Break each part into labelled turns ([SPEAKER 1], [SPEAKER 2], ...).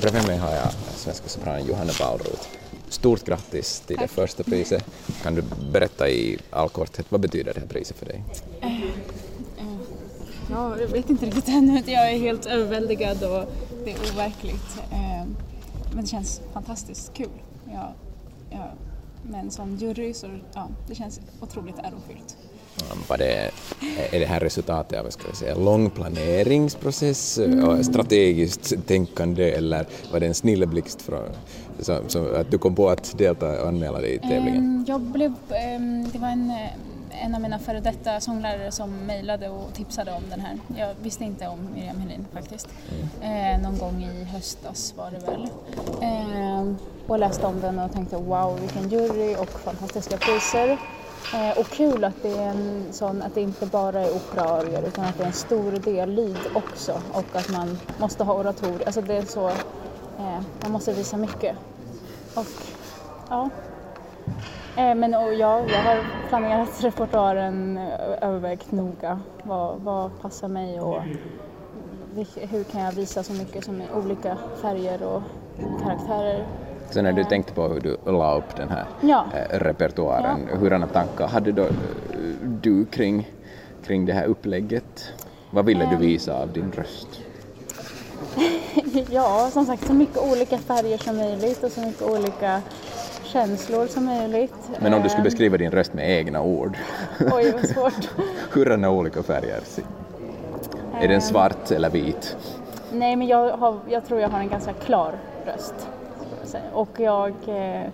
[SPEAKER 1] bredvid mig har jag svenska sopranen Johanna Bauroth. Stort grattis till det första priset. Kan du berätta i all korthet, vad betyder det här priset för dig?
[SPEAKER 2] Ja, jag vet inte riktigt ännu. Jag är helt överväldigad och det är overkligt. Eh, Men det känns fantastiskt kul. Jag, jag, med en sån jury så ja, det känns otroligt ärofyllt.
[SPEAKER 1] Um, Var det, är det här resultatet av vad ska säga, lång planeringsprocess
[SPEAKER 2] Mm.
[SPEAKER 1] och strategiskt tänkande eller var det en snilleblixt från, så, så att du kom på att delta och anmäla dig i tävlingen?
[SPEAKER 2] Jag blev, det var en, en av mina före detta sånglärare som mejlade och tipsade om den här. Jag visste inte om Miriam Helin faktiskt. Eh, någon gång i höstas var det väl. Och läste om den och tänkte wow vilken jury och fantastiska priser. Eh, och kul att det är en sån, att det inte bara är operarier utan att det är en stor del lyd också och att man måste ha oratorier. Alltså det är så, eh, man måste visa mycket. Och ja, Eh, Men och jag, jag har planerat repertoaren eh, övervägt noga. Vad, vad passar mig och hur kan jag visa så mycket som är olika färger och karaktärer.
[SPEAKER 1] Så när du tänkte på hur du la upp den här
[SPEAKER 2] Ja.
[SPEAKER 1] eh, repertoaren, hurdana tankar hade då eh, du kring, kring det här upplägget? Vad ville du
[SPEAKER 2] Ehm.
[SPEAKER 1] visa av din röst?
[SPEAKER 2] Ja, som sagt så mycket olika färger som möjligt och så mycket olika känslor som möjligt.
[SPEAKER 1] Men om du skulle
[SPEAKER 2] Eh,
[SPEAKER 1] beskriva din röst med egna ord,
[SPEAKER 2] Oj, vad svårt.
[SPEAKER 1] hurdana olika färger? Är
[SPEAKER 2] Ehm.
[SPEAKER 1] den svart eller vit?
[SPEAKER 2] Nej, men jag, har, jag tror jag har en ganska klar röst. Och jag eh,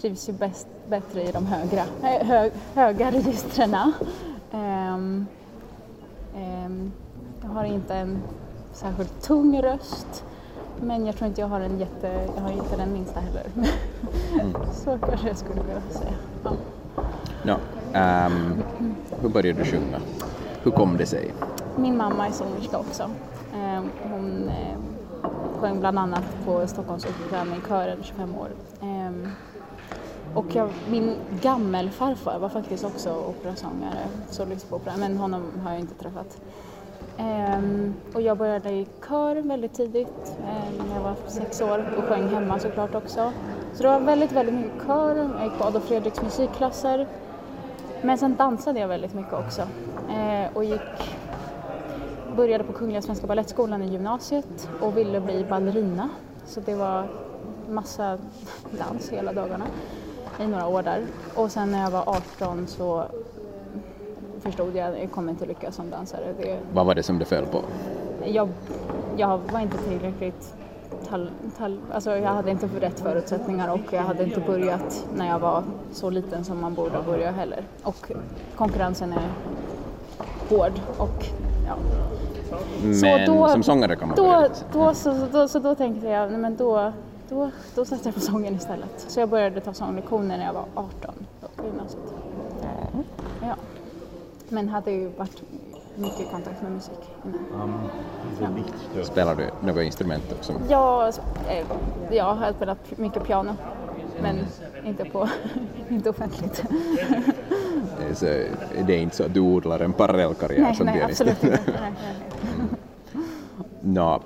[SPEAKER 2] trivs ju bäst, bättre i de högra, eh, hö, höga registren. Ehm, ehm, jag har inte en särskilt tung röst. Men jag tror inte jag har en jätte, jag har inte den minsta heller. Så kanske jag skulle vilja säga. Ja.
[SPEAKER 1] No, ehm, hur började du sjunga? Hur kom det sig?
[SPEAKER 2] Min mamma är sångerska också. Eh, Hon eh, sjöng bland annat på Stockholmsoperan i kören 25 år. Ehm, och jag, min gammelfarfar var faktiskt också operasångare, solist på Operan, men honom har jag inte träffat. Ehm, och jag började i kör väldigt tidigt, ehm, när jag var sex år och sjöng hemma såklart också. Så det var väldigt, väldigt mycket kör, jag gick på Adolf Fredriks musikklasser. Men sen dansade jag väldigt mycket också ehm, och gick, började på Kungliga Svenska Balettskolan i gymnasiet och ville bli ballerina. Så det var massa dans hela dagarna i några år där. Och sen när jag var 18 så förstod jag att jag kommer inte lyckas som dansare. Det,
[SPEAKER 1] Vad var det som det föll på?
[SPEAKER 2] jag, jag var inte tillräckligt tal, tal, alltså jag hade inte rätt förutsättningar och jag hade inte börjat när jag var så liten som man borde börja heller. Och konkurrensen är hård och ja.
[SPEAKER 1] Men
[SPEAKER 2] då-
[SPEAKER 1] som sångare kan man börja
[SPEAKER 2] Då,
[SPEAKER 1] lite.
[SPEAKER 2] då, så, då, så då tänkte jag, nej men då, då, då satte jag på sången istället. Så jag började ta sånglektioner när jag var 18 då, på gymnasiet. Ja. Men hade ju varit mycket kontakt med musik innan.
[SPEAKER 1] Spelar du något instrument också?
[SPEAKER 2] Eh, jag har spelat mycket piano, men inte, på, inte offentligt.
[SPEAKER 1] Så det är inte så att du odlar en parallellkarriär
[SPEAKER 2] nej,
[SPEAKER 1] som
[SPEAKER 2] nej,
[SPEAKER 1] pianist?
[SPEAKER 2] absolut inte. Nej, nej, nej.
[SPEAKER 1] Nå,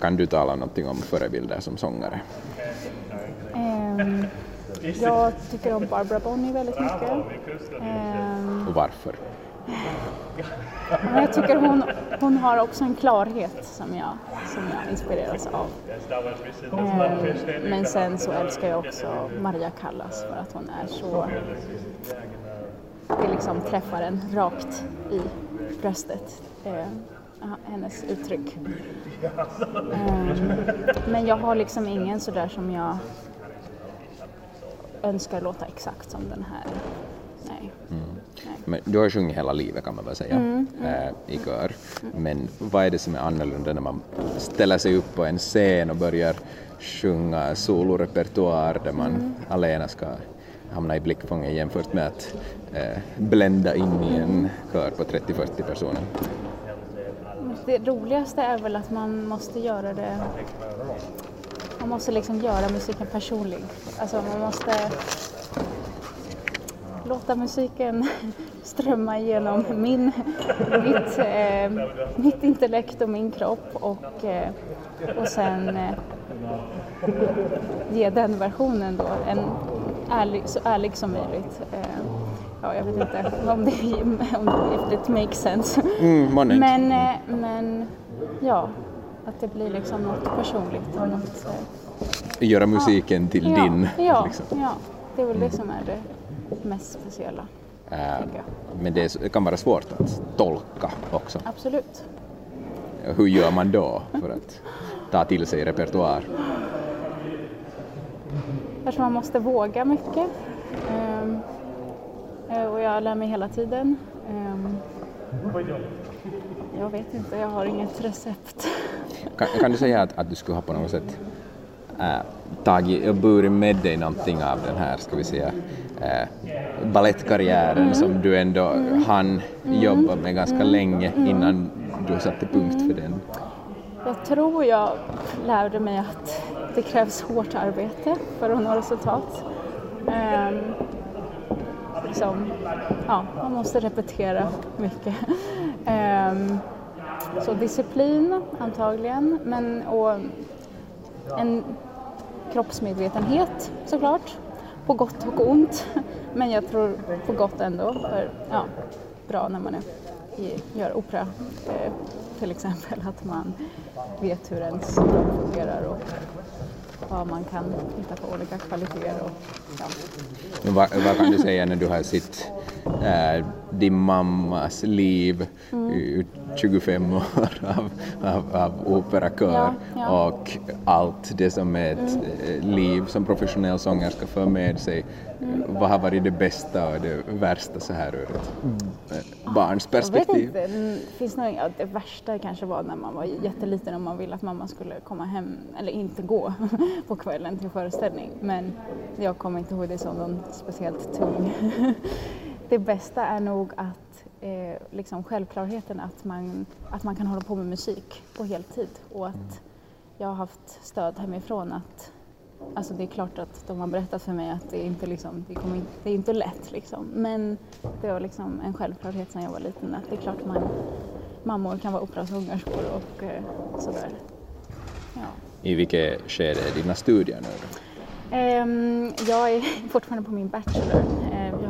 [SPEAKER 1] kan du tala någonting om förebilder som sångare?
[SPEAKER 2] Ehm, jag tycker om Barbara Bonney väldigt mycket. Ehm,
[SPEAKER 1] Och varför?
[SPEAKER 2] jag tycker hon, hon har också en klarhet som jag, som jag inspireras av. Ehm, men sen så älskar jag också Maria Callas för att hon är så... Det liksom träffar en rakt i bröstet. Ehm, hennes uttryck. Ehm, men jag har liksom ingen sådär som jag önskar låta exakt som den här. Nej.
[SPEAKER 1] Men du har ju sjungit hela livet kan man väl säga
[SPEAKER 2] Mm,
[SPEAKER 1] eh, i kör. Men vad är det som är annorlunda när man ställer sig upp på en scen och börjar sjunga solorepertoar där man
[SPEAKER 2] Mm.
[SPEAKER 1] alena ska hamna i blickfånget jämfört med att eh, blända in i en kör på 30-40 personer?
[SPEAKER 2] Det roligaste är väl att man måste göra det... Man måste liksom göra musiken personlig. Alltså man måste låta musiken strömma igenom min, mitt, eh, mitt intellekt och min kropp och, eh, och sen eh, ge den versionen då, en ärlig, så ärlig som möjligt. Eh, ja, jag vet inte om det, om det, makes sense.
[SPEAKER 1] Mm.
[SPEAKER 2] Men, eh, men ja, att det blir liksom något personligt och något... eh,
[SPEAKER 1] Göra musiken till
[SPEAKER 2] ja,
[SPEAKER 1] din.
[SPEAKER 2] Ja,
[SPEAKER 1] liksom.
[SPEAKER 2] ja, det är väl det som är det mest speciella.
[SPEAKER 1] Men det kan vara svårt att tolka också.
[SPEAKER 2] Absolut.
[SPEAKER 1] Hur gör man då för att ta till sig repertoar?
[SPEAKER 2] Kanske man måste våga mycket. Ehm, eh, och jag lär mig hela tiden. Ehm, jag vet inte, jag har inget recept.
[SPEAKER 1] Kan, kan du säga att, att du skulle ha på något sätt äh, tagit och burit med dig någonting av den här, ska vi säga, äh, ballettkarriären som du ändå hann jobba med ganska länge innan du satte punkt för den?
[SPEAKER 2] Jag tror jag lärde mig att det krävs hårt arbete för att nå resultat. Um, liksom, ja, man måste repetera mycket. Um, så disciplin antagligen, men och en kroppsmedvetenhet såklart, på gott och ont. Men jag tror på gott ändå, för ja, bra när man är, gör opera eh, till exempel, att man vet hur ens kropp fungerar och vad man kan hitta på olika kvaliteter. Och, ja.
[SPEAKER 1] Men Vad, vad kan du säga när du har sett äh, din mammas liv i 25 år av, av, av operakör
[SPEAKER 2] Ja, ja.
[SPEAKER 1] och allt det som ett eh, liv som professionell sångerska för med sig. Vad har varit det bästa och det värsta så här ur ett eh, barns
[SPEAKER 2] Jag vet
[SPEAKER 1] perspektiv?
[SPEAKER 2] inte, Mm, finns nog, ja, det värsta kanske var när man var jätteliten och man ville att mamma skulle komma hem, eller inte gå på kvällen till föreställning. Men jag kommer inte ihåg det som någon speciellt tung. Det bästa är nog att eh, liksom självklarheten att man, att man kan hålla på med musik på heltid och att jag har haft stöd hemifrån att Alltså det är klart att de har berättat för mig att det inte, liksom, det kommer det är inte lätt liksom. Men det var liksom en självklarhet sedan jag var liten att det är klart man mammor kan vara operasångerskor och eh, sådär. Ja.
[SPEAKER 1] I vilket skede är dina studier nu?
[SPEAKER 2] Ehm, jag är fortfarande på min bachelor.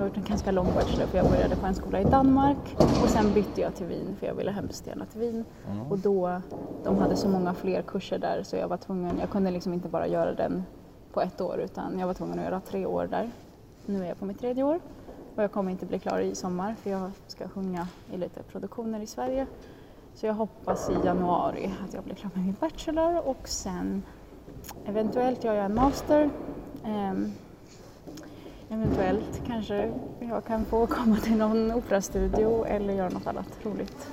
[SPEAKER 2] Gjort en ganska lång bachelor för jag började på en skola i Danmark och sen bytte jag till Wien för jag ville hemskt gärna till Wien. Och då, de hade så många fler kurser där så jag var tvungen, jag kunde liksom inte bara göra den på ett år utan jag var tvungen att göra tre år där. Nu är jag på mitt tredje år och jag kommer inte bli klar i sommar för jag ska sjunga i lite produktioner i Sverige. Så jag hoppas i januari att jag blir klar med min bachelor och sen Eventuellt gör jag en master. Ehm, eventuellt kanske jag kan få komma till någon operastudio eller göra något annat roligt.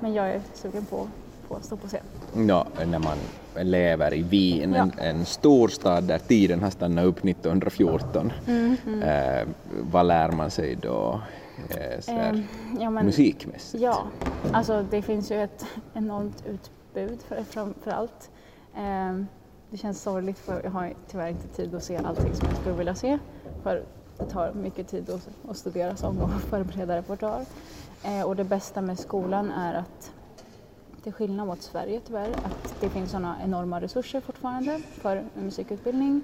[SPEAKER 2] Men jag är sugen på, på att stå på scen.
[SPEAKER 1] Ja, när man lever i Wien, en, en stor stad där tiden har stannat upp 1914. Eh, vad lär man sig då eh, sådär,
[SPEAKER 2] Ehm, ja, men-
[SPEAKER 1] musikmässigt?
[SPEAKER 2] Ja, alltså det finns ju ett enormt utbud för, framför allt. Ehm, det känns sorgligt för jag har tyvärr inte tid att se allting som jag skulle vilja se. För det tar mycket tid att, att studera sång och förbereda repertoar. Eh, och det bästa med skolan är att till skillnad mot Sverige tyvärr, att det finns sådana enorma resurser fortfarande för musikutbildning.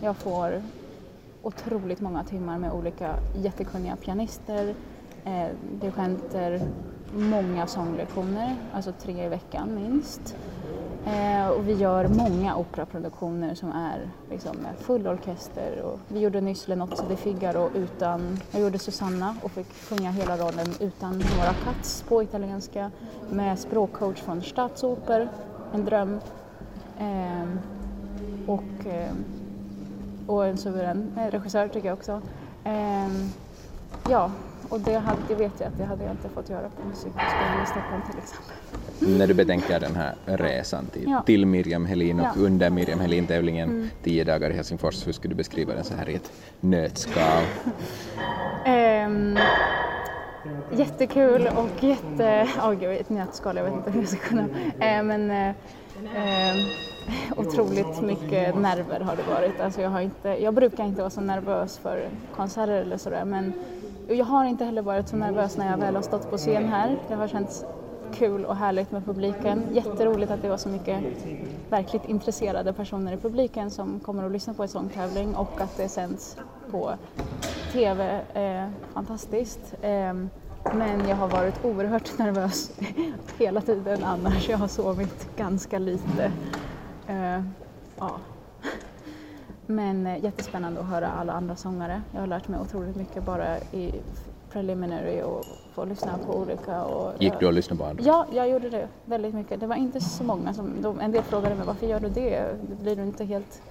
[SPEAKER 2] Jag får otroligt många timmar med olika jättekunniga pianister, eh, dirigenter, många sånglektioner, alltså tre i veckan minst. Eh, och vi gör många operaproduktioner som är liksom med full orkester. Och vi gjorde nyss Le Nozze di Figaro utan, jag gjorde Susanna och fick sjunga hela rollen utan några cuts på italienska med språkcoach från Stadsoper, en dröm. Eh, och, eh, och en suverän eh, regissör tycker jag också. Eh, ja, och det, hade, det vet jag att det hade jag inte fått göra på Musikhögskolan i Stockholm till exempel.
[SPEAKER 1] När du betänker den här resan till,
[SPEAKER 2] Ja.
[SPEAKER 1] till Miriam Helin och
[SPEAKER 2] Ja. Mm.
[SPEAKER 1] under Miriam Helin-tävlingen, tio dagar i Helsingfors, hur skulle du beskriva den så här i ett nötskal?
[SPEAKER 2] Ehm, jättekul och jätte... Åh gud, ett nötskal, jag vet inte hur jag ska kunna... Eh, men eh, eh, otroligt mycket nerver har det varit. Alltså jag, har inte, jag brukar inte vara så nervös för konserter eller sådär men jag har inte heller varit så nervös när jag väl har stått på scen här. Det har känts kul och härligt med publiken. Jätteroligt att det var så mycket verkligt intresserade personer i publiken som kommer att lyssna på en sångtävling och att det sänds på TV. Eh, fantastiskt. Eh, men jag har varit oerhört nervös hela tiden annars. Jag har sovit ganska lite. Eh, ja. Men eh, jättespännande att höra alla andra sångare. Jag har lärt mig otroligt mycket bara i preliminary och få lyssna på olika. Och
[SPEAKER 1] Gick du och lyssnade på andra?
[SPEAKER 2] Ja, jag gjorde det väldigt mycket. Det var inte så många som, de, en del frågade mig varför gör du det? Blir du inte helt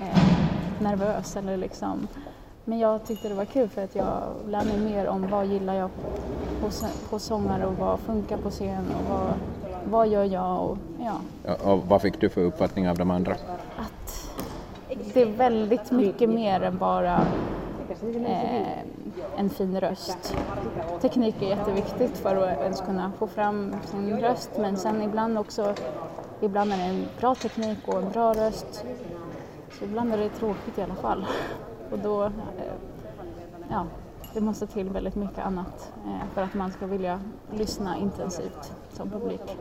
[SPEAKER 2] eh, nervös eller liksom? Men jag tyckte det var kul för att jag lär mig mer om vad gillar jag på, på sångare och vad funkar på scen och vad, vad gör jag och ja.
[SPEAKER 1] Och vad fick du för uppfattning av de andra?
[SPEAKER 2] Det är väldigt mycket mer än bara eh, en fin röst. Teknik är jätteviktigt för att ens kunna få fram sin röst men sen ibland också, ibland är det en bra teknik och en bra röst. Så ibland är det tråkigt i alla fall. Och då, eh, ja, det måste till väldigt mycket annat eh, för att man ska vilja lyssna intensivt som publik.